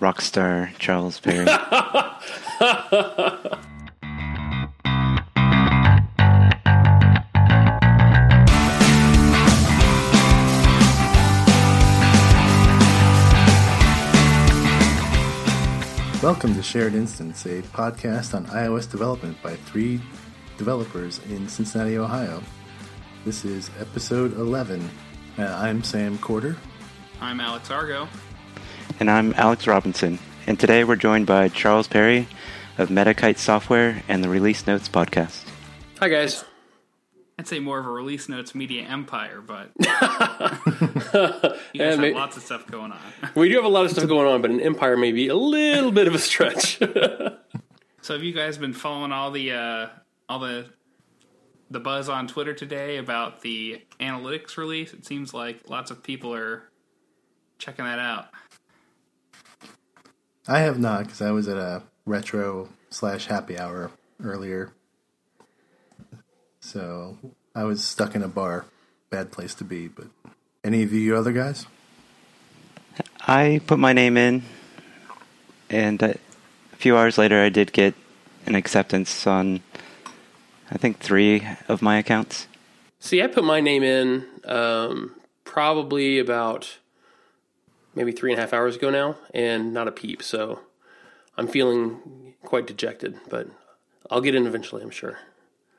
rock star Charles Perry. Welcome to Shared Instance, a podcast on iOS development by three developers in Cincinnati, Ohio. This is episode 11. Uh, I'm Sam Corder. I'm Alex Argo. And I'm Alex Robinson. And today we're joined by Charles Perry of Metakite Software and the Release Notes podcast. Hi guys. I'd say more of a release notes media empire, but you guys Yeah, have may- lots of stuff going on. We do have a lot of stuff going on, but an empire may be a little bit of a stretch. So have you guys been following all the uh, all the the buzz on Twitter today about the analytics release? It seems like lots of people are checking that out. I have not because I was at a retro slash happy hour earlier. So I was stuck in a bar. Bad place to be, but any of you other guys? I put my name in, and uh, a few hours later I did get an acceptance on, I think, three of my accounts. See, I put my name in um, probably about maybe three and a half hours ago now, and not a peep. So I'm feeling quite dejected, but I'll get in eventually, I'm sure.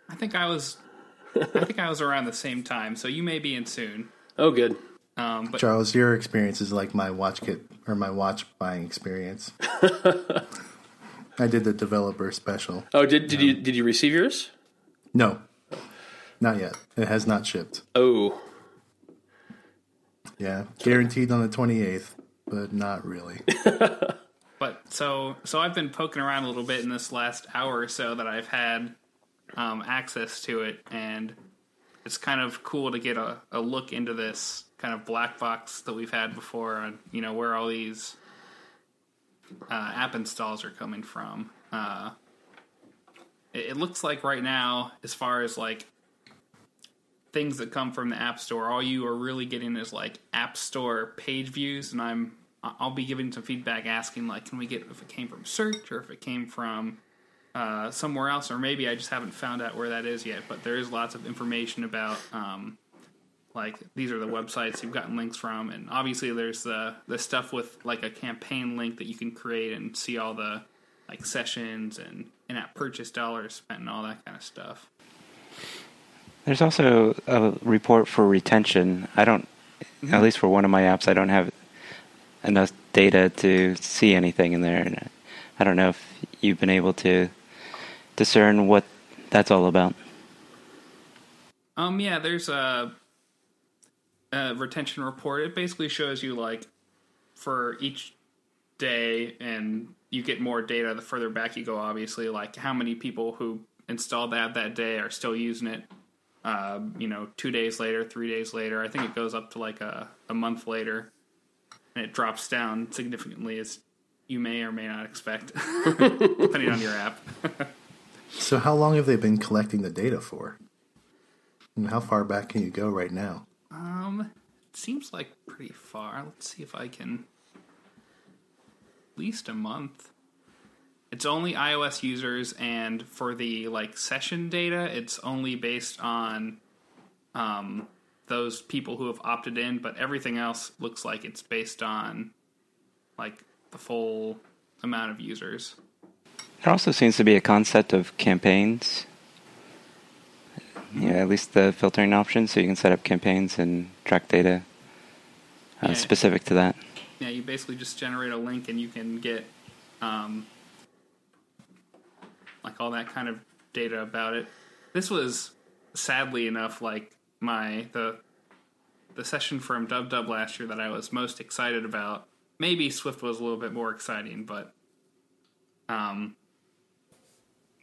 I think I was I think I was around the same time, so you may be in soon. Oh, good. Um, but Charles, your experience is like my watch kit or my watch buying experience. I did the developer special. Oh, did did you did you receive yours? No, not yet. It has not shipped. Oh, Yeah, guaranteed on the 28th, but not really. But so so I've been poking around a little bit in this last hour or so that I've had um, access to it, and it's kind of cool to get a, a look into this kind of black box that we've had before, on you know where all these uh, app installs are coming from. Uh, it, it looks like right now, as far as like things that come from the App Store, all you are really getting is like App Store page views, and I'm I'll be giving some feedback, asking like, can we get if it came from search or if it came from uh, somewhere else, or maybe I just haven't found out where that is yet. But there is lots of information about um, like these are the websites you've gotten links from, and obviously there's the the stuff with like a campaign link that you can create and see all the like sessions and in-app purchase dollars spent and all that kind of stuff. There's also a report for retention. I don't, at least for one of my apps, I don't have enough data to see anything in there. And I don't know if you've been able to discern what that's all about. Um, yeah, there's a, a retention report. It basically shows you like for each day, and you get more data the further back you go. Obviously, like how many people who installed that that day are still using it. Uh, you know, two days later, three days later. I think it goes up to like a, a month later, and it drops down significantly as you may or may not expect, depending on your app. So, how long have they been collecting the data for? And how far back can you go right now? Um, it seems like pretty far. Let's see if I can. At least a month. It's only iOS users, and for the like session data, it's only based on um those people who have opted in. But everything else looks like it's based on like the full amount of users. There also seems to be a concept of campaigns. Yeah, at least the filtering option, so you can set up campaigns and track data uh, Yeah. specific to that. yeah, you basically just generate a link and you can get um, like all that kind of data about it. This was sadly enough like my the the session from Dub Dub last year that I was most excited about. Maybe Swift was a little bit more exciting, but um,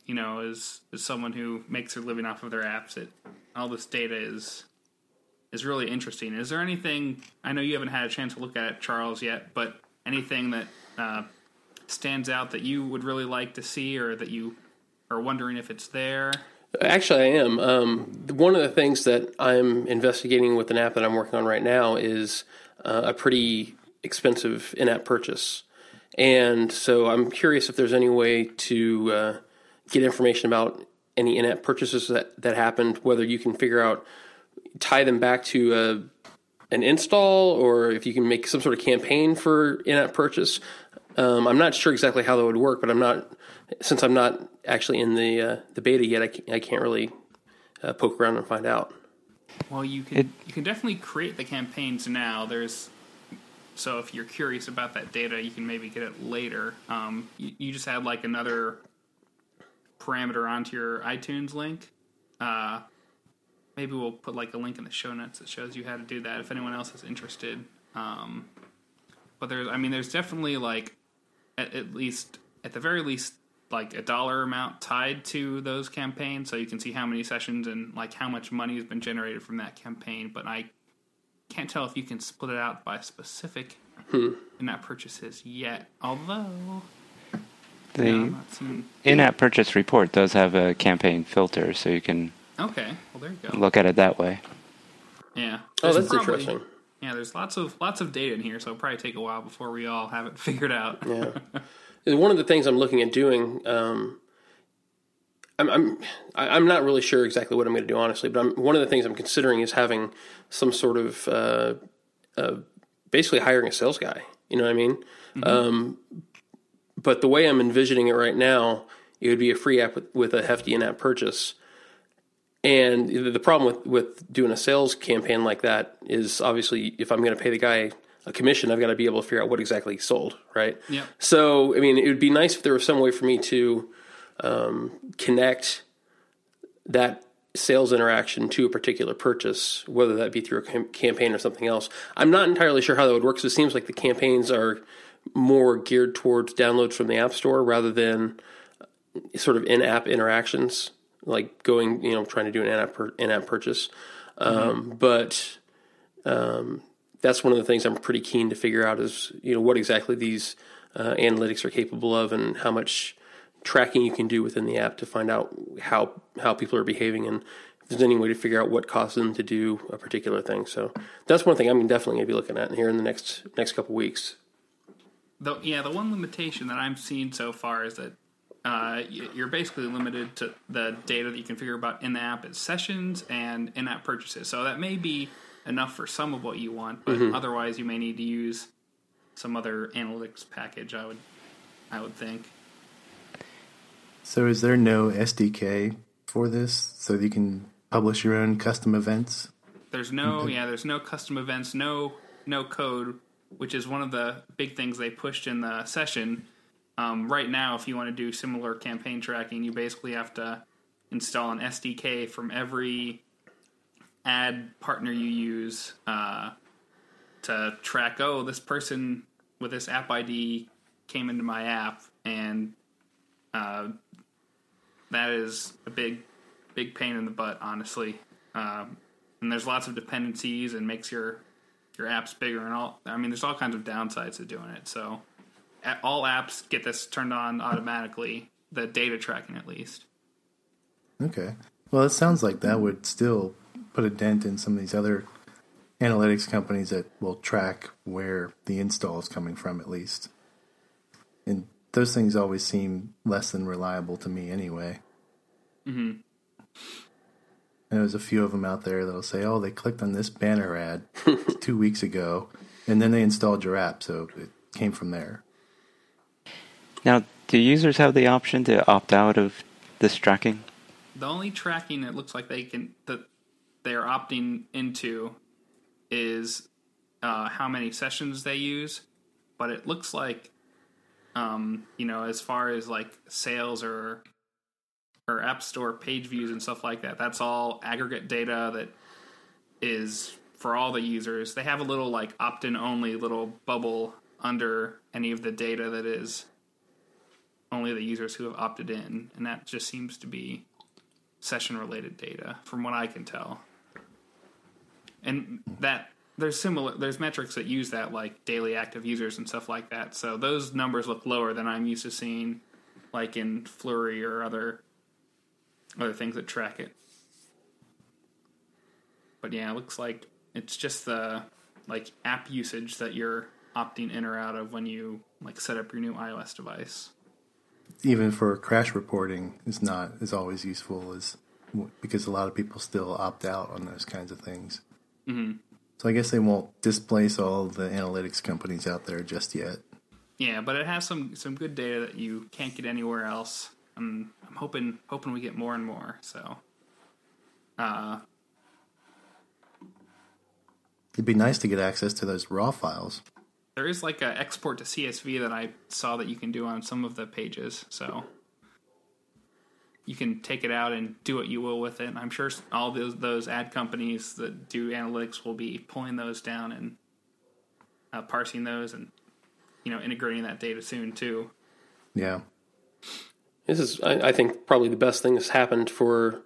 you know, as as someone who makes their living off of their apps, it all this data is is really interesting. Is there anything I know you haven't had a chance to look at it, Charles, yet, but anything that uh, stands out that you would really like to see, or that you are wondering if it's there? Actually, I am. Um, one of the things that I'm investigating with an app that I'm working on right now is uh, a pretty expensive in-app purchase, And so I'm curious if there's any way to uh, get information about any in-app purchases that, that happened, whether you can figure out, tie them back to a, an install or if you can make some sort of campaign for in-app purchase. Um, I'm not sure exactly how that would work, but I'm not, since I'm not actually in the, uh, the beta yet, I can't, I can't really uh, poke around and find out. Well, you can It- you can definitely create the campaigns now. There's so if you're curious about that data, you can maybe get it later. Um, you, you just add like another parameter onto your iTunes link. Uh, maybe we'll put like a link in the show notes that shows you how to do that if anyone else is interested. Um, but there's, I mean, there's definitely like at, at least at the very least like a dollar amount tied to those campaigns. So you can see how many sessions and like how much money has been generated from that campaign. But i can't tell if you can split it out by specific hmm. in-app purchases yet. Although The yeah, seeing- in-app purchase report does have a campaign filter, so you can okay well there you go. look at it that way. yeah. Oh, There's that's probably- interesting. yeah there's lots of lots of data in here so it'll probably take a while before we all have it figured out. Yeah. One of the things I'm looking at doing, um, I'm I'm I'm not really sure exactly what I'm going to do, honestly. But I'm, one of the things I'm considering is having some sort of uh, uh, basically hiring a sales guy. You know what I mean? Um, but the way I'm envisioning it right now, it would be a free app with, with a hefty in-app purchase. And the the problem with, with doing a sales campaign like that is obviously if I'm going to pay the guy a commission, I've got to be able to figure out what exactly sold, right? Yeah. So, I mean, it would be nice if there was some way for me to um, connect that sales interaction to a particular purchase, whether that be through a cam- campaign or something else. I'm not entirely sure how that would work because it seems like the campaigns are more geared towards downloads from the App Store rather than sort of in-app interactions, like going, you know, trying to do an in-app, pur- in-app purchase. Um, but um, that's one of the things I'm pretty keen to figure out is, you know, what exactly these uh, analytics are capable of and how much tracking you can do within the app to find out how how people are behaving and if there's any way to figure out what caused them to do a particular thing. So that's one thing I'm definitely going to be looking at here in the next next couple weeks. The, yeah, the one limitation that I'm seeing so far is that uh, you're basically limited to the data that you can figure about in the app as sessions and in-app purchases. So that may be enough for some of what you want, but otherwise you may need to use some other analytics package. I would, I would think. So is there no SDK for this so you can publish your own custom events? There's no, yeah, there's no custom events, no, no code, which is one of the big things they pushed in the session. Um, right now, if you want to do similar campaign tracking, you basically have to install an SDK from every ad partner you use uh, to track. Oh, this person with this app ID came into my app, and uh, that is a big, big pain in the butt, honestly. Um, and there's lots of dependencies and makes your your apps bigger and all. I mean, there's all kinds of downsides to doing it. So, all apps get this turned on automatically. The data tracking, at least. Okay. Well, it sounds like that would still put a dent in some of these other analytics companies that will track where the install is coming from, at least. And those things always seem less than reliable to me anyway. Mm-hmm. And there's a few of them out there that'll say, oh, they clicked on this banner ad two weeks ago, and then they installed your app, so it came from there. Now, do users have the option to opt out of this tracking? The only tracking it looks like they can that they are opting into is uh, how many sessions they use, but it looks like, um, you know, as far as like sales or or app store page views and stuff like that, that's all aggregate data that is for all the users. They have a little like opt-in only little bubble under any of the data that is only the users who have opted in, and that just seems to be session related data from what I can tell. And that there's similar there's metrics that use that like daily active users and stuff like that. So those numbers look lower than I'm used to seeing like in Flurry or other other things that track it. But yeah, it looks like it's just the like app usage that you're opting in or out of when you like set up your new iOS device. Even for crash reporting, is not as always useful as because a lot of people still opt out on those kinds of things. Mm-hmm. So I guess they won't displace all the analytics companies out there just yet. Yeah, but it has some some good data that you can't get anywhere else. I'm I'm hoping hoping we get more and more. So, uh, it'd be nice to get access to those raw files. There is like a export to CSV that I saw that you can do on some of the pages. So you can take it out and do what you will with it. I'm sure all those those ad companies that do analytics will be pulling those down and uh, parsing those and you know integrating that data soon too. Yeah, this is I, I think probably the best thing that's happened for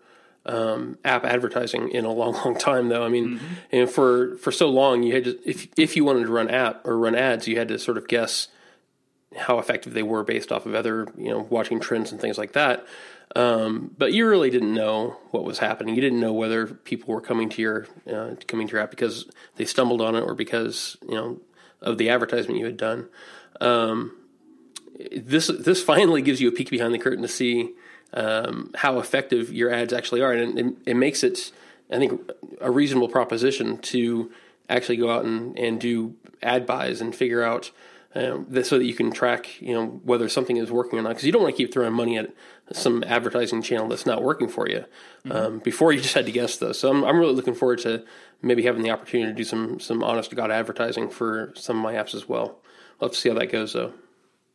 um, app advertising in a long, long time. Though I mean, mm-hmm. and for for so long you had to if if you wanted to run app or run ads, you had to sort of guess how effective they were based off of other you know watching trends and things like that. Um, but you really didn't know what was happening. You didn't know whether people were coming to your uh, coming to your app because they stumbled on it or because you know of the advertisement you had done. Um, this this finally gives you a peek behind the curtain to see um, how effective your ads actually are, and it, it, makes it, I think, a reasonable proposition to actually go out and, and do ad buys and figure out um, so that you can track, you know, whether something is working or not. Because you don't want to keep throwing money at some advertising channel that's not working for you mm-hmm. um, before you just had to guess those. So I'm, I'm really looking forward to maybe having the opportunity to do some some honest to god advertising for some of my apps as well. To see how that goes though.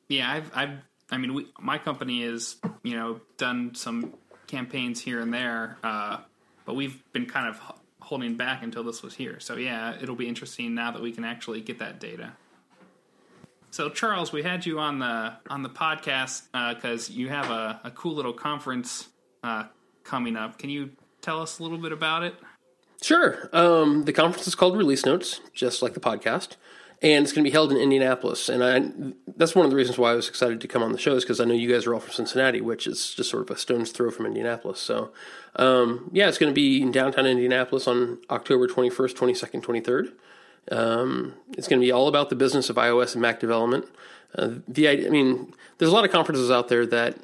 Yeah, I've I've I mean, we, my company has you know done some campaigns here and there, uh, but we've been kind of holding back until this was here. So yeah, it'll be interesting now that we can actually get that data. So Charles, we had you on the on the podcast because uh, you have a, a, cool little conference uh, coming up. Can you tell us a little bit about it? Sure. Um, the conference is called Release Notes, just like the podcast, and it's going to be held in Indianapolis. And I, that's one of the reasons why I was excited to come on the show is because I know you guys are all from Cincinnati, which is just sort of a stone's throw from Indianapolis. So, um, yeah, it's going to be in downtown Indianapolis on October 21st, 22nd, 23rd. Um, it's going to be all about the business of iOS and Mac development. Uh, the I mean, there's a lot of conferences out there that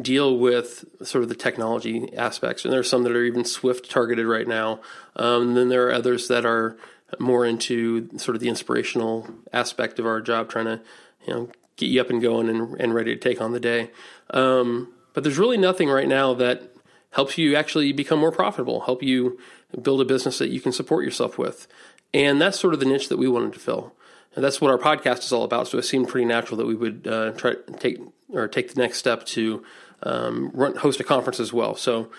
deal with sort of the technology aspects, and there are some that are even Swift targeted right now. Um, then there are others that are more into sort of the inspirational aspect of our job, trying to you know get you up and going and, and ready to take on the day. Um, but there's really nothing right now that helps you actually become more profitable, help you build a business that you can support yourself with. And that's sort of the niche that we wanted to fill. And that's what our podcast is all about. So it seemed pretty natural that we would uh, try to take or take the next step to um, run, host a conference as well. So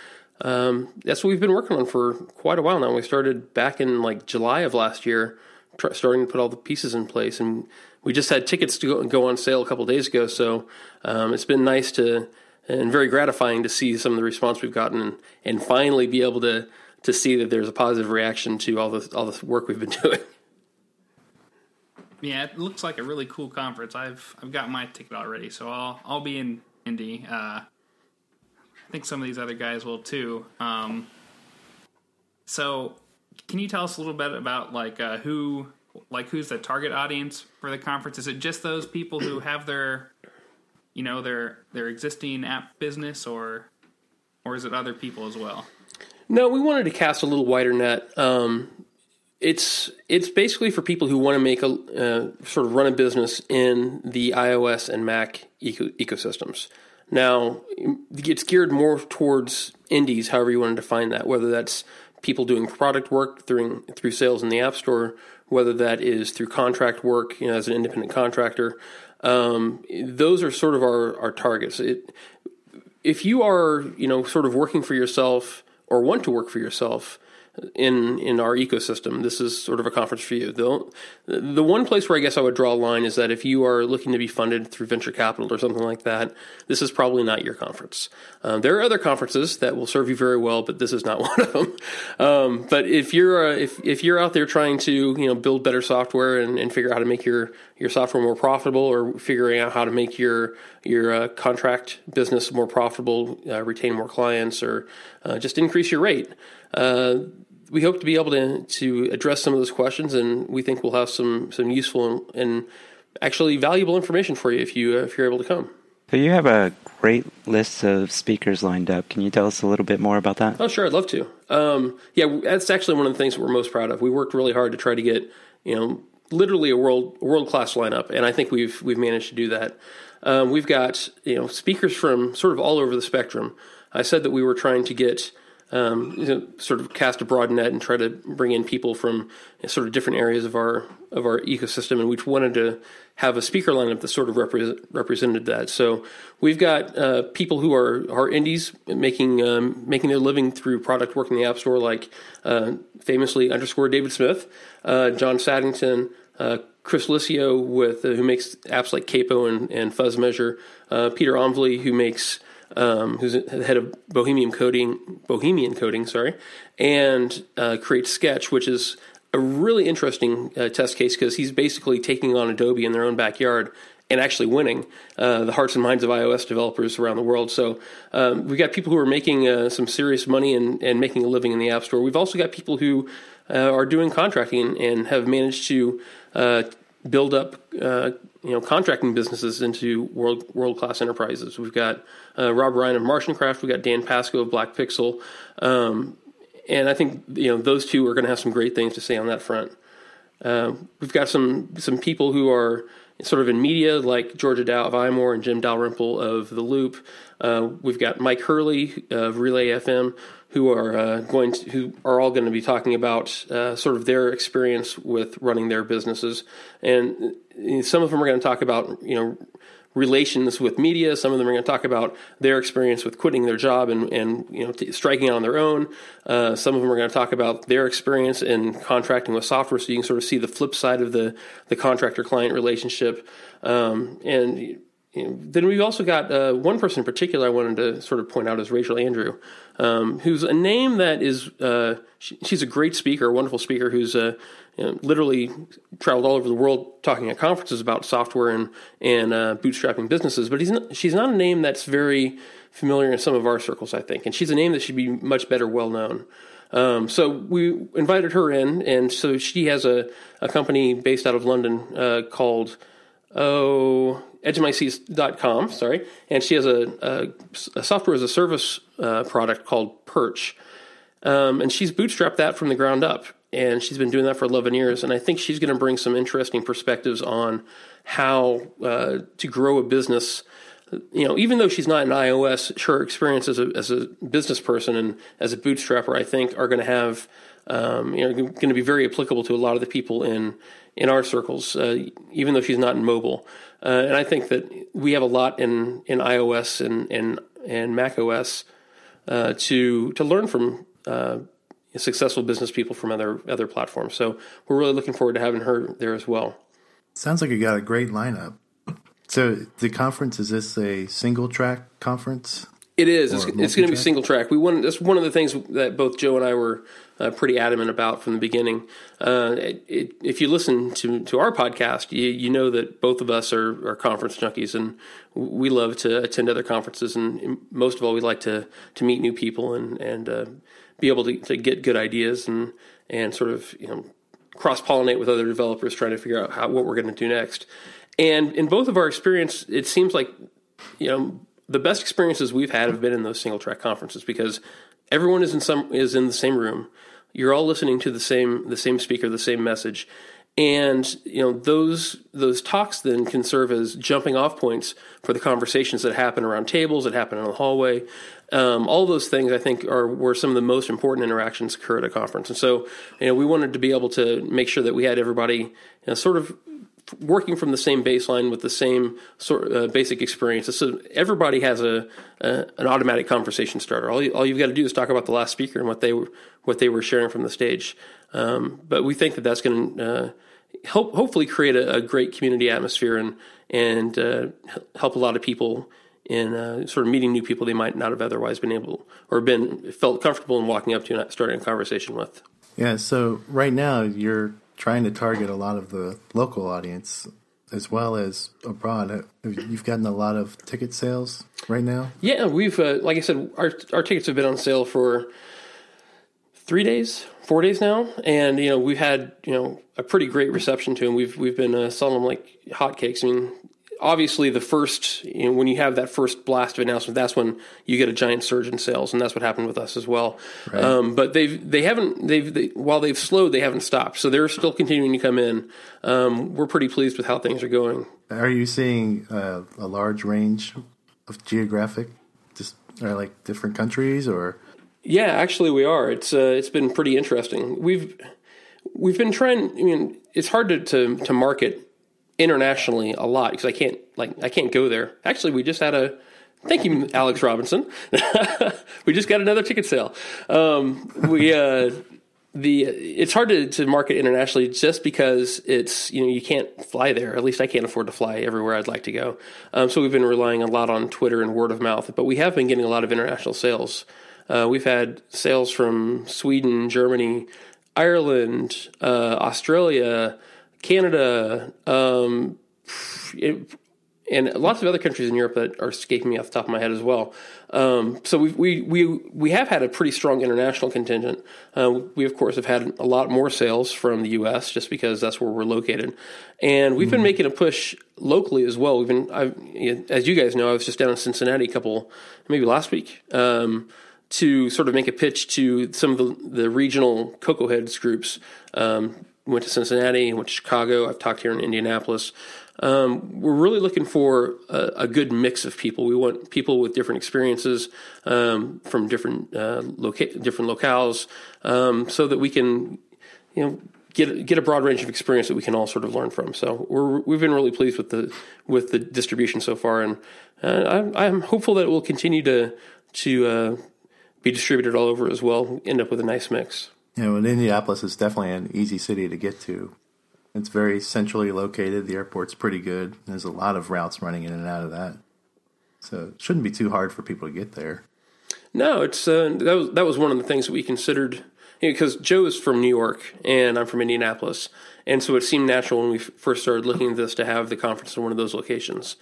um, that's what we've been working on for quite a while now. We started back in like July of last year, tr- starting to put all the pieces in place, and we just had tickets to go, go on sale a couple days ago. So um, it's been nice to and very gratifying to see some of the response we've gotten, and, and finally be able to to see that there's a positive reaction to all the all the work we've been doing. Yeah, it looks like a really cool conference. I've I've got my ticket already, so I'll I'll be in Indy. Uh, I think some of these other guys will too. Um, so, can you tell us a little bit about like uh, who like who's the target audience for the conference? Is it just those people who have their you know their their existing app business, or or is it other people as well? No, we wanted to cast a little wider net. Um, it's it's basically for people who want to make a uh, sort of run a business in the iOS and Mac eco- ecosystems. Now, it's geared more towards indies, however you want to define that. Whether that's people doing product work through through sales in the App Store, whether that is through contract work, you know, as an independent contractor. Um, those are sort of our our targets. It, if you are, you know, sort of working for yourself or want to work for yourself in in our ecosystem, this is sort of a conference for you. The the one place where I guess I would draw a line is that if you are looking to be funded through venture capital or something like that, this is probably not your conference. Um, there are other conferences that will serve you very well, but this is not one of them. Um, but if you're uh, if if you're out there trying to you know build better software and, and figure out how to make your your software more profitable, or figuring out how to make your your uh, contract business more profitable, uh, retain more clients, or uh, just increase your rate. We hope to be able to to address some of those questions, and we think we'll have some some useful and, and actually valuable information for you if you uh, if you're able to come. So you have a great list of speakers lined up. Can you tell us a little bit more about that? Oh, sure, I'd love to. Um, yeah, that's actually one of the things that we're most proud of. We worked really hard to try to get you know literally a world world class lineup, and I think we've we've managed to do that. Um, we've got you know speakers from sort of all over the spectrum. I said that we were trying to get um, you know, sort of cast a broad net and try to bring in people from sort of different areas of our of our ecosystem, and we wanted to have a speaker lineup that sort of repre- represented that. So we've got uh, people who are are indies making um, making their living through product work in the App Store, like uh, famously underscore David Smith, uh, John Saddington. Uh, Chris Liscio with uh, who makes apps like Capo and, and Fuzz Measure, uh, Pieter Omvlee who makes um, who's the head of Bohemian Coding, Bohemian Coding, sorry, and uh, creates Sketch, which is a really interesting uh, test case because he's basically taking on Adobe in their own backyard and actually winning uh, the hearts and minds of iOS developers around the world. So um, we've got people who are making uh, some serious money and, and making a living in the App Store. We've also got people who uh, are doing contracting and have managed to uh, build up uh, you know contracting businesses into world world class enterprises. We've got uh, Rob Rhyne of MartianCraft. We've got Dan Pasco of Black Pixel, um, and I think you know those two are going to have some great things to say on that front. Uh, we've got some some people who are sort of in media, like Georgia Dow of iMore and Jim Dalrymple of The Loop. Uh, we've got Mike Hurley of Relay FM, who are uh, going to, who are all going to be talking about uh, sort of their experience with running their businesses, and some of them are going to talk about you know relations with media. Some of them are going to talk about their experience with quitting their job and, and you know t- striking out on their own. Uh, some of them are going to talk about their experience in contracting with software, so you can sort of see the flip side of the the contractor client relationship. Um, and then we've also got uh, one person in particular I wanted to sort of point out is Rachel Andrew, um, who's a name that is uh, she, she's a great speaker, a wonderful speaker who's uh, you know, literally traveled all over the world talking at conferences about software and and uh, bootstrapping businesses. But not, she's not a name that's very familiar in some of our circles, I think, and she's a name that should be much better well known. Um, so we invited her in, and so she has a, a company based out of London uh, called oh edgemyseats.com, sorry, and she has a, a, a software as a service uh, product called Perch, um, and she's bootstrapped that from the ground up, and she's been doing that for 11 years, and I think she's going to bring some interesting perspectives on how uh, to grow a business. You know, even though she's not in iOS, her experience as a as a business person and as a bootstrapper, I think, are going to have um, you know going to be very applicable to a lot of the people in in our circles, uh, even though she's not in mobile. Uh, and I think that we have a lot in, in iOS and, and, and Mac OS uh, to, to learn from uh, successful business people from other, other platforms. So we're really looking forward to having her there as well. Sounds like you got a great lineup. So the conference is this a single track conference? It is. It's, it's, going to be single track. We want. That's one of the things that both Joe and I were uh, pretty adamant about from the beginning. Uh, it, it, if you listen to, to our podcast, you, you know that both of us are, are conference junkies, and we love to attend other conferences. And most of all, we like to to meet new people and and uh, be able to, to get good ideas and and sort of you know cross pollinate with other developers, trying to figure out how what we're going to do next. And in both of our experience, it seems like you know the best experiences we've had have been in those single track conferences because everyone is in some is in the same room. You're all listening to the same the same speaker, the same message, and you know those those talks then can serve as jumping off points for the conversations that happen around tables, that happen in the hallway. Um, all those things I think are where some of the most important interactions occur at a conference, and so you know we wanted to be able to make sure that we had everybody you know, sort of working from the same baseline with the same sort uh, basic experiences. So everybody has a, a, an automatic conversation starter. All you, all you've got to do is talk about the last speaker and what they were what they were sharing from the stage. Um, but we think that that's going to uh, help hopefully create a, a, great community atmosphere and and uh, help a lot of people in uh, sort of meeting new people they might not have otherwise been able or been felt comfortable in walking up to and starting a conversation with. Yeah. So right now you're trying to target a lot of the local audience as well as abroad. You've gotten a lot of ticket sales right now. Yeah, we've uh, like I said, our our tickets have been on sale for three days, four days now, and you know we've had you know a pretty great reception to them. We've we've been uh, selling them like hotcakes. I mean, obviously the first you know, when you have that first blast of announcement, that's when you get a giant surge in sales, and that's what happened with us as well. Right. Um, but they've they haven't they've they, while they've slowed, they haven't stopped, so they're still continuing to come in. Um, we're pretty pleased with how things are going. Are you seeing uh, a large range of geographic, just or like different countries, or Yeah, actually, we are. It's uh, it's been pretty interesting. We've we've been trying. I mean, it's hard to to, to market internationally a lot because I can't like I can't go there. Actually, we just had a thank you, Alex Robinson. we just got another ticket sale. Um, we uh, the it's hard to, to market internationally just because it's you know you can't fly there. At least I can't afford to fly everywhere I'd like to go. Um, so we've been relying a lot on Twitter and word of mouth. But we have been getting a lot of international sales. Uh, we've had sales from Sweden, Germany, Ireland, uh, Australia, Canada, um, it, and lots of other countries in Europe that are escaping me off the top of my head as well. Um, so we we we we have had a pretty strong international contingent. Uh, we of course have had a lot more sales from the U.S. just because that's where we're located, and we've been making a push locally as well. We've been, I've, as you guys know, I was just down in Cincinnati a couple, maybe last week. Um, to sort of make a pitch to some of the, the regional cocoa heads groups. Um, went to Cincinnati, went to Chicago. I've talked here in Indianapolis. Um, we're really looking for a, a, good mix of people. We want people with different experiences um, from different uh, loca- different locales, um, so that we can, you know, get get a broad range of experience that we can all sort of learn from. So we're we've been really pleased with the with the distribution so far, and uh, I'm, I'm hopeful that it will continue to to uh, be distributed all over as well. End up with a nice mix. You know, and Indianapolis is definitely an easy city to get to. It's very centrally located. The airport's pretty good. There's a lot of routes running in and out of that, so it shouldn't be too hard for people to get there. No, it's uh, that was that was one of the things that we considered because you know, Joe is from New York and I'm from Indianapolis, and so it seemed natural when we f- first started looking at this to have the conference in one of those locations.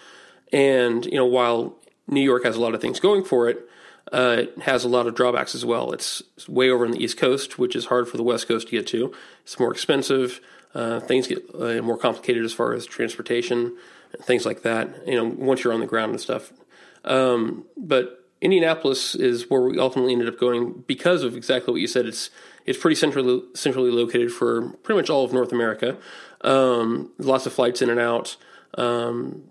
And you know, while New York has a lot of things going for it, uh, it has a lot of drawbacks as well. It's, way over on the East Coast, which is hard for the West Coast to get to. It's more expensive. Uh, things get uh, more complicated as far as transportation, and things like that. You know, once you're on the ground and stuff. Um, but Indianapolis is where we ultimately ended up going because of exactly what you said. It's it's pretty centrally centrally located for pretty much all of North America. Um, lots of flights in and out. Um,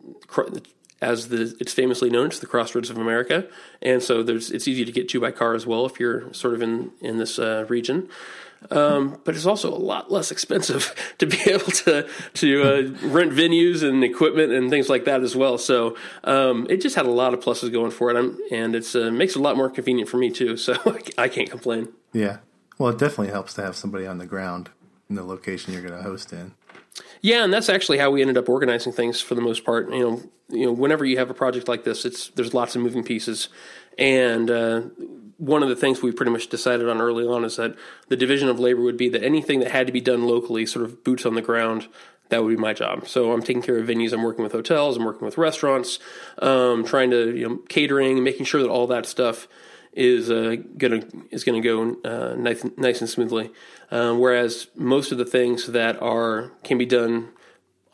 as the it's famously known, it's the crossroads of America, and so there's it's easy to get to by car as well if you're sort of in in this uh, region. Um, but it's also a lot less expensive to be able to to uh, rent venues and equipment and things like that as well. So um, it just had a lot of pluses going for it, I'm, and it's uh, makes it a lot more convenient for me too. So I can't complain. Yeah, well, it definitely helps to have somebody on the ground in the location you're going to host in. Yeah, and that's actually how we ended up organizing things for the most part. You know, you know, whenever you have a project like this, it's there's lots of moving pieces, and uh, one of the things we pretty much decided on early on is that the division of labor would be that anything that had to be done locally, sort of boots on the ground, that would be my job. So I'm taking care of venues. I'm working with hotels. I'm working with restaurants, um, trying to you know catering, making sure that all that stuff is uh, gonna is gonna go uh, nice nice and smoothly. Um, whereas most of the things that are can be done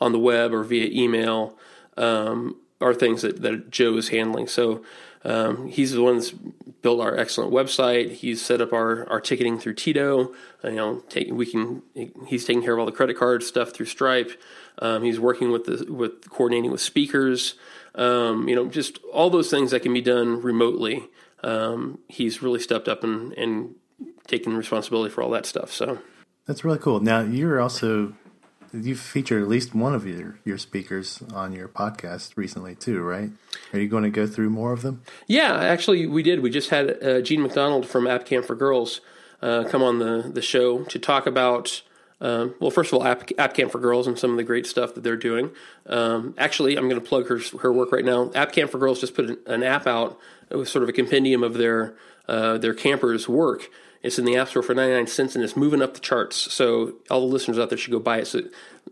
on the web or via email um, are things that, that Joe is handling. So um, he's the one that's built our excellent website. He's set up our, our ticketing through Tito. You know, take, we can. He's taking care of all the credit card stuff through Stripe. Um, he's working with the with coordinating with speakers. Um, you know, just all those things that can be done remotely. Um, he's really stepped up and, and taken responsibility for all that stuff. So that's really cool. Now you're also you've featured at least one of your your speakers on your podcast recently too, right? Are you going to go through more of them? Yeah, actually, we did. We just had uh, Jean MacDonald from App Camp for Girls uh, come on the the show to talk about. Um, well, first of all, App, App Camp for Girls and some of the great stuff that they're doing. Um, actually, I'm going to plug her her work right now. App Camp for Girls just put an, an app out with sort of a compendium of their uh, their campers' work. It's in the App Store for 99 cents and it's moving up the charts. So all the listeners out there should go buy it. So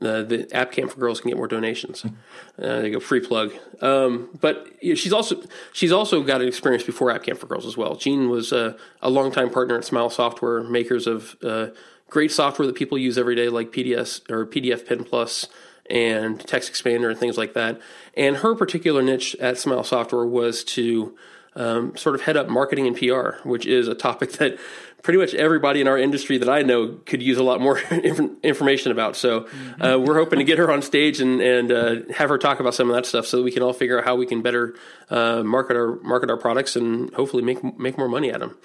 uh, the app camp for girls can get more donations. Uh, there you go, free plug. Um, but she's also she's also got an experience before app camp for girls as well. Jean was uh, a longtime partner at Smile Software, makers of uh, great software that people use every day, like PDS or PDF Pen Plus and TextExpander and things like that. And her particular niche at Smile Software was to um, sort of head up marketing and PR, which is a topic that pretty much everybody in our industry that I know could use a lot more information about. So uh, we're hoping to get her on stage and and uh, have her talk about some of that stuff, so that we can all figure out how we can better uh, market our market our products and hopefully make make more money at them.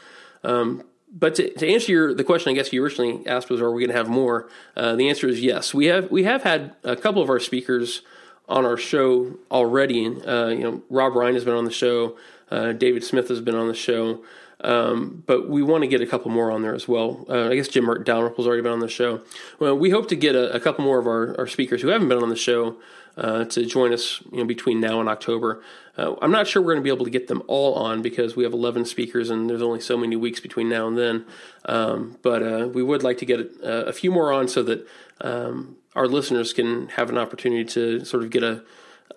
Um, but to, to, answer your the question, I guess you originally asked was, are we going to have more? Uh, the answer is yes. We have we have had a couple of our speakers on our show already. Uh, you know, Rob Rhyne has been on the show. Uh, David Smith has been on the show. Um, but we want to get a couple more on there as well. Uh, I guess Jim Dalrymple's already been on the show. Well, we hope to get a, a couple more of our, our, speakers who haven't been on the show uh, to join us you know, between now and October. Uh, I'm not sure we're going to be able to get them all on because we have 11 speakers and there's only so many weeks between now and then. Um, but uh, we would like to get a, a, few more on so that um, our listeners can have an opportunity to sort of get a,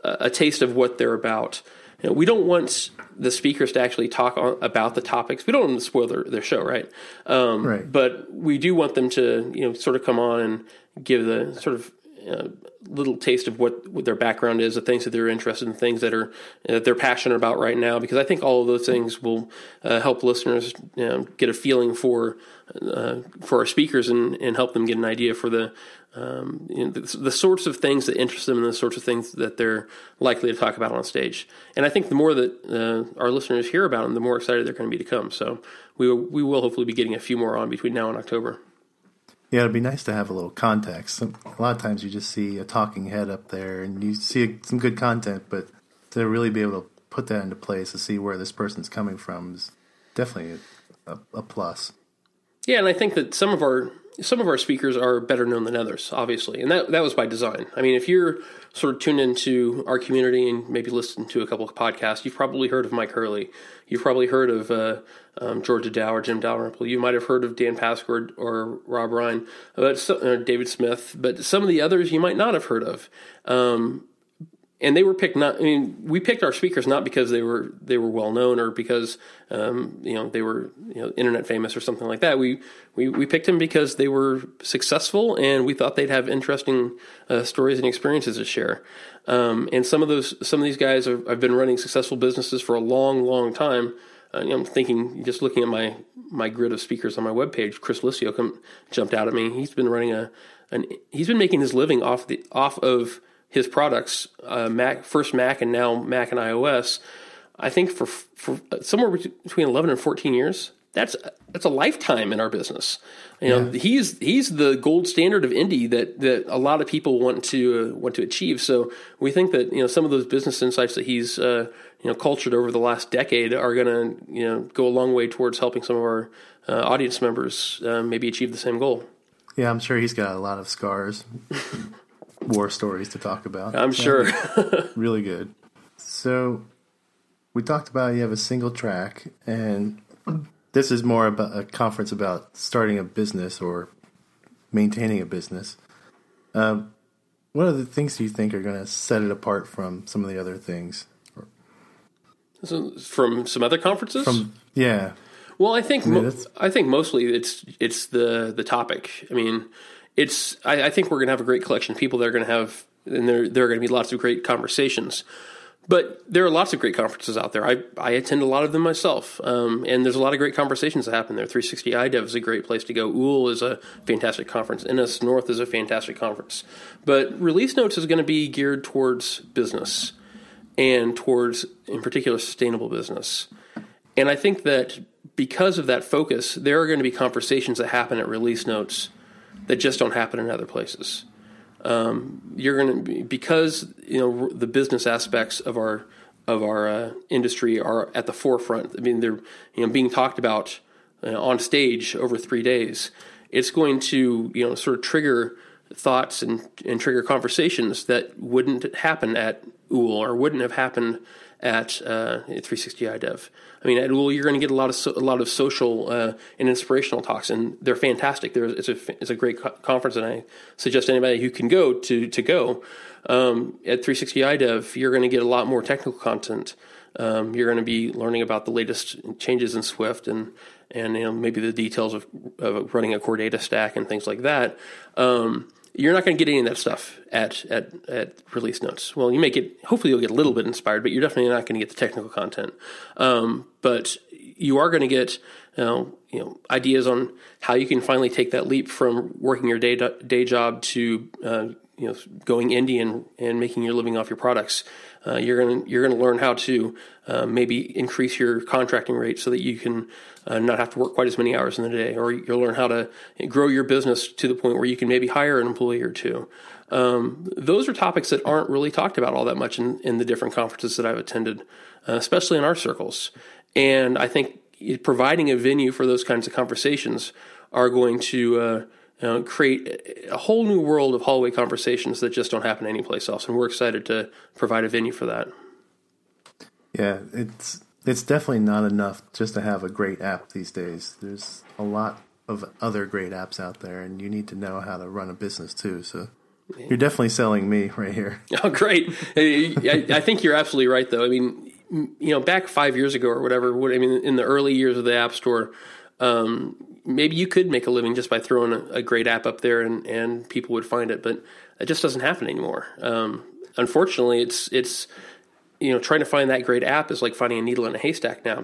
a taste of what they're about. You know, we don't want the speakers to actually talk on, about the topics. We don't want them to spoil their, their show, right? Um, right? But we do want them to, you know, sort of come on and give the sort of uh, little taste of what, what, their background is, the things that they're interested in, things that are that they're passionate about right now. Because I think all of those things will uh, help listeners you know, get a feeling for uh, for our speakers and, and help them get an idea for the um, you know, the, the, sorts of things that interest them and the sorts of things that they're likely to talk about on stage. And I think the more that uh, our listeners hear about them, the more excited they're going to be to come. So we we will hopefully be getting a few more on between now and October. Yeah, it'd be nice to have a little context. A lot of times you just see a talking head up there and you see some good content, but to really be able to put that into place to see where this person's coming from is definitely a, a plus. Yeah, and I think that some of our some of our speakers are better known than others, obviously, and that that was by design. I mean, if you're sort of tuned into our community and maybe listened to a couple of podcasts, you've probably heard of Mike Hurley. You've probably heard of uh, um, Georgia Dow or Jim Dalrymple. You might have heard of Dan Pasquard or Rob Rhyne, but so, uh, David Smith. But some of the others you might not have heard of. Um, and they were picked not. I mean, we picked our speakers not because they were they were well known or because um, you know they were you know internet famous or something like that. We we we picked them because they were successful and we thought they'd have interesting uh, stories and experiences to share. Um, and some of those some of these guys have, been running successful businesses for a long, long time. Uh, I'm thinking, just looking at my my grid of speakers on my webpage, Chris Liscio come, jumped out at me. He's been running a, an, he's been making his living off the off of his products, uh, Mac, first Mac and now Mac and iOS, I think for for somewhere between 11 and 14 years, that's that's a lifetime in our business. You know, yeah. he's he's the gold standard of indie that that a lot of people want to uh, want to achieve. So we think that you know some of those business insights that he's uh, you know cultured over the last decade are going to you know go a long way towards helping some of our uh, audience members uh, maybe achieve the same goal. Yeah, I'm sure he's got a lot of scars. war stories to talk about. I'm sure. really good. So we talked about you have a single track, and this is more about a conference about starting a business or maintaining a business. Um, what are the things do you think are going to set it apart from some of the other things? So from some other conferences? From yeah. Well, I think I, mean, mo- I think mostly it's it's the the topic. I mean, it's I, I think we're going to have a great collection of people that are going to have, and there there are going to be lots of great conversations. But there are lots of great conferences out there. I, I attend a lot of them myself, um, and there's a lot of great conversations that happen there. 360 iDev is a great place to go. Úll is a fantastic conference. NSNorth is a fantastic conference. But Release Notes is going to be geared towards business and towards, in particular, sustainable business. And I think that because of that focus, there are going to be conversations that happen at Release Notes that just don't happen in other places. Um, you're going to because you know the business aspects of our of our uh, industry are at the forefront. I mean, they're you know being talked about uh, on stage over three days. It's going to you know sort of trigger thoughts and, and trigger conversations that wouldn't happen at Úll or wouldn't have happened at uh, 360 iDev. I mean, at Úll, you're going to get a lot of so, a lot of social uh, and inspirational talks, and they're fantastic. There, it's a it's a great co- conference, and I suggest anybody who can go to to go. Um, at 360 iDev, you're going to get a lot more technical content. Um, you're going to be learning about the latest changes in Swift and and you know maybe the details of, of running a core data stack and things like that. Um, you're not going to get any of that stuff at, at at release notes. Well, you may get hopefully you'll get a little bit inspired, but you're definitely not going to get the technical content. Um, but you are going to get you know, you know ideas on how you can finally take that leap from working your day day job to uh, you know going indie and, and making your living off your products. Uh, you're gonna you're gonna learn how to uh, maybe increase your contracting rate so that you can uh, not have to work quite as many hours in the day, or you'll learn how to grow your business to the point where you can maybe hire an employee or two. Um, those are topics that aren't really talked about all that much in, in the different conferences that I've attended, uh, especially in our circles. And I think providing a venue for those kinds of conversations are going to uh, you know, create a whole new world of hallway conversations that just don't happen anyplace else. And we're excited to provide a venue for that. Yeah, it's it's definitely not enough just to have a great app these days. There's a lot of other great apps out there, and you need to know how to run a business too. So you're definitely selling me right here. Oh, great! I, I think you're absolutely right, though. I mean, you know, back five years ago or whatever. I mean, in the early years of the App Store, um, maybe you could make a living just by throwing a, a, great app up there and, and people would find it, but it just doesn't happen anymore. Um, unfortunately, it's it's you know trying to find that great app is like finding a needle in a haystack now.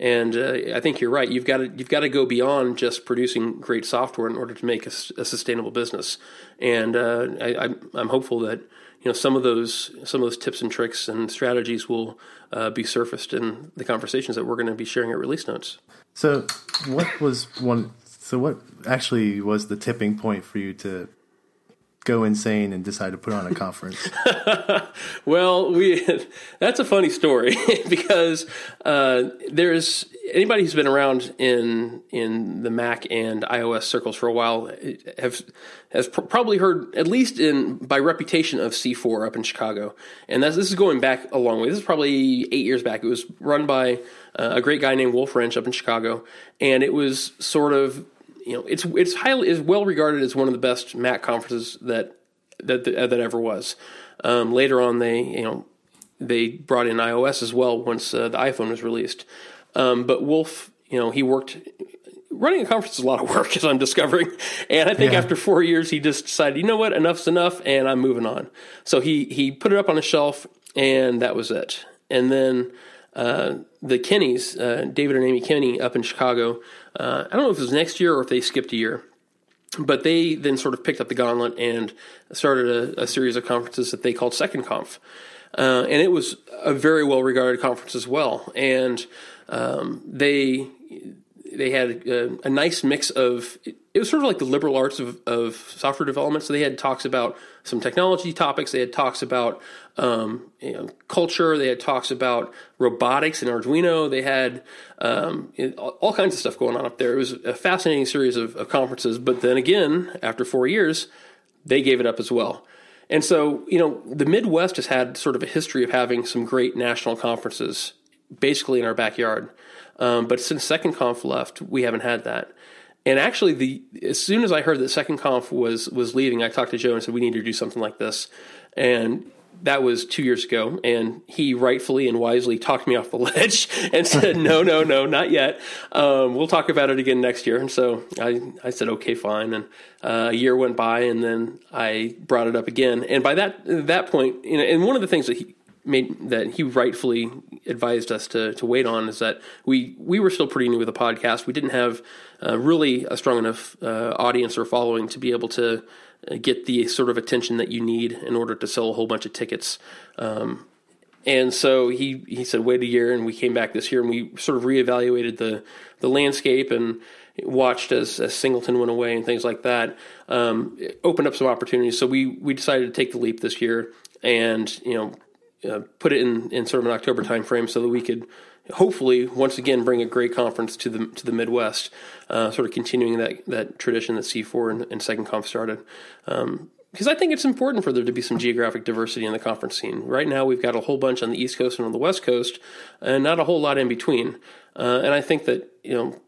And uh, I think you're right. You've got to you've got to go beyond just producing great software in order to make a, a sustainable business. And uh, I, I'm hopeful that you know some of those some of those tips and tricks and strategies will uh, be surfaced in the conversations that we're going to be sharing at release notes. So, what was one? So, what actually was the tipping point for you to go insane and decide to put on a conference? well, we that's a funny story because uh, there's anybody who's been around in in the Mac and iOS circles for a while have has pr- probably heard at least in by reputation of C4 up in Chicago, and this is going back a long way. This is probably eight years back. It was run by uh, a great guy named Wolf Rentzsch up in Chicago, and it was sort of you know it's it's highly is well regarded as one of the best Mac conferences that that that, ever was. Um, later on, they you know they brought in iOS as well once uh, the iPhone was released. Um, but Wolf, you know, he worked running a conference is a lot of work, as I'm discovering. And I think yeah. after four years, he just decided, you know what, enough's enough, and I'm moving on. So he he put it up on a shelf, and that was it. And then uh, the Kennys, uh, David and Amy Kenny, up in Chicago. Uh, I don't know if it was next year or if they skipped a year, but they then sort of picked up the gauntlet and started a, a series of conferences that they called Second Conf. Uh, and it was a very well regarded conference as well. And um, they they had a, a, nice mix of it was sort of like the liberal arts of, of software development. So they had talks about some technology topics. They had talks about um, you know, culture. They had talks about robotics and Arduino. They had um, all kinds of stuff going on up there. It was a fascinating series of, of conferences. But then again, after four years, they gave it up as well. And so, you know, the Midwest has had sort of a history of having some great national conferences basically in our backyard. Um, but since Second Conf left, we haven't had that. And actually, the as soon as I heard that Second Conf was was leaving, I talked to Joe and said we need to do something like this. And that was two years ago, and he rightfully and wisely talked me off the ledge and said, "No, no, no, not yet. Um, we'll talk about it again next year." And so I, I said, "Okay, fine." And uh, a year went by, and then I brought it up again. And by that that point, you know, and one of the things that he made that he rightfully advised us to to wait on is that we we were still pretty new with the podcast. We didn't have uh, really a strong enough uh, audience or following to be able to get the sort of attention that you need in order to sell a whole bunch of tickets. Um, and so he he said wait a year, and we came back this year, and we sort of reevaluated the the landscape and watched as, as Singleton went away and things like that. Um, opened up some opportunities, so we we decided to take the leap this year, and you know uh, put it in, in sort of an October timeframe so that we could hopefully once again bring a great conference to the to the Midwest, uh, sort of continuing that that tradition that C4 and, and Second Conf started. Um, because I think it's important for there to be some geographic diversity in the conference scene. Right now, we've got a whole bunch on the East Coast and on the West Coast, and not a whole lot in between. Uh, and I think that you know,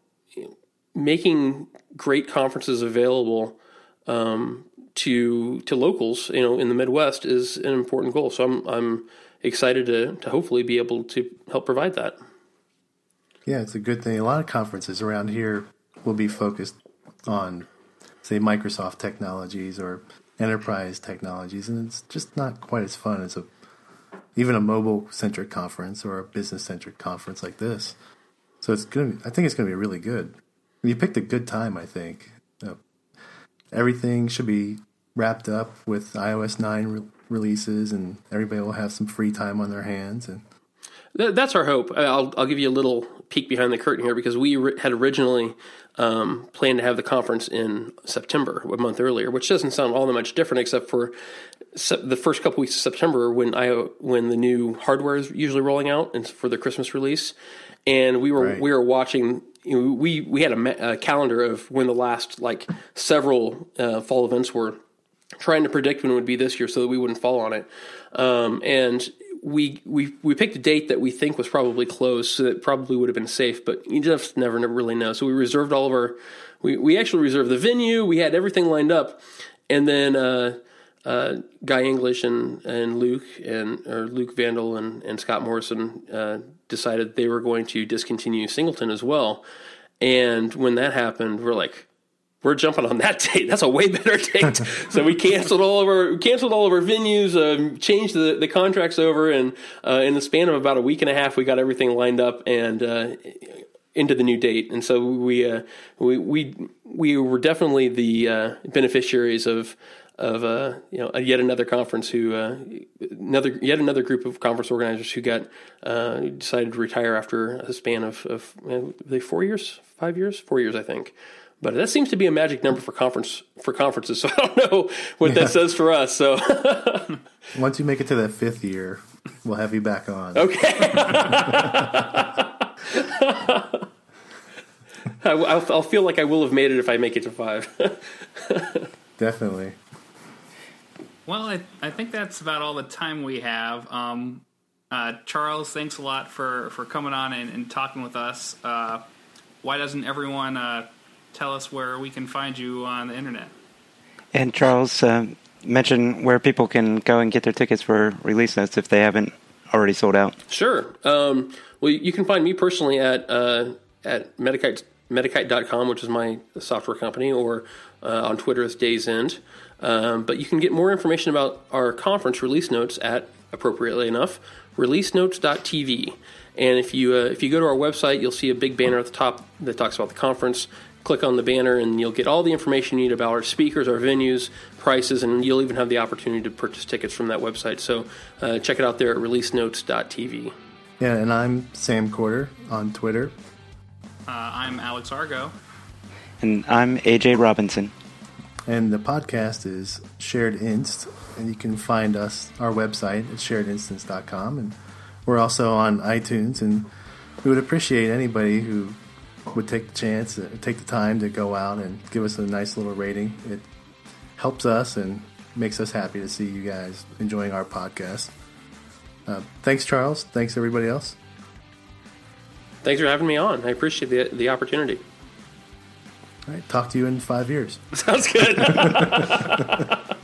making great conferences available um, to to locals, you know, in the Midwest is an important goal. So I'm I'm excited to to hopefully be able to help provide that. Yeah, it's a good thing. A lot of conferences around here will be focused on, say, Microsoft technologies or enterprise technologies, and it's just not quite as fun as a even a mobile centric conference or a business centric conference like this. So it's gonna. I think it's gonna be really good. You picked a good time. I think uh, everything should be wrapped up with iOS nine re- releases, and everybody will have some free time on their hands. And that's our hope. I'll I'll give you a little peek behind the curtain here because we had originally um, planned to have the conference in September, a month earlier, which doesn't sound all that much different, except for the first couple weeks of September when I when the new hardware is usually rolling out and for the Christmas release, and we were right. we were watching. You know, we we had a, a, calendar of when the last like several uh, fall events were, trying to predict when it would be this year so that we wouldn't fall on it. Um, and we we we picked a date that we think was probably close, so that probably would have been safe. But you just never, never really know. So we reserved all of our. We we actually reserved the venue. We had everything lined up, and then uh, uh, Guy English and and Luke and or Luc Vandal and and Scott Morrison uh, decided they were going to discontinue Singleton as well. And when that happened, we're like, we're jumping on that date. That's a way better date. so we canceled all of our canceled all of our venues, uh, changed the, the contracts over, and uh, in the span of about a week and a half, we got everything lined up and uh, into the new date. And so we uh, we we we were definitely the uh, beneficiaries of of uh, you know yet another conference who uh, another yet another group of conference organizers who got uh, decided to retire after a span of of uh, four years, five years, four years, I think. But that seems to be a magic number for conference for conferences. So I don't know what yeah. that says for us. So once you make it to that fifth year, we'll have you back on. Okay. I'll, I'll feel like I will have made it if I make it to five. Definitely. Well, I, I think that's about all the time we have. Um, uh, Charles, thanks a lot for, for coming on and, and talking with us. Uh, why doesn't everyone uh, tell us where we can find you on the internet. And Charles, uh, mention where people can go and get their tickets for release notes if they haven't already sold out. Sure. Um, well, you can find me personally at uh, at Metakite, Metakite.com, which is my software company, or uh, on Twitter as Days End. Um, but you can get more information about our conference release notes at, appropriately enough, releasenotes.tv. And if you uh, if you go to our website, you'll see a big banner at the top that talks about the conference click on the banner and you'll get all the information you need about our speakers, our venues, prices, and you'll even have the opportunity to purchase tickets from that website. So uh, check it out there at releasenotes.tv. Yeah, and I'm Sam Corder on Twitter. Uh, I'm Alex Argo. And I'm AJ Robinson. And the podcast is Shared Instance, and you can find us, our website at sharedinstance.com. And we're also on iTunes, and we would appreciate anybody who would take the chance, uh, take the time to go out and give us a nice little rating. It helps us and makes us happy to see you guys enjoying our podcast. Uh, thanks, Charles. Thanks, everybody else. Thanks for having me on. I appreciate the, the opportunity. All right. Talk to you in five years. Sounds good.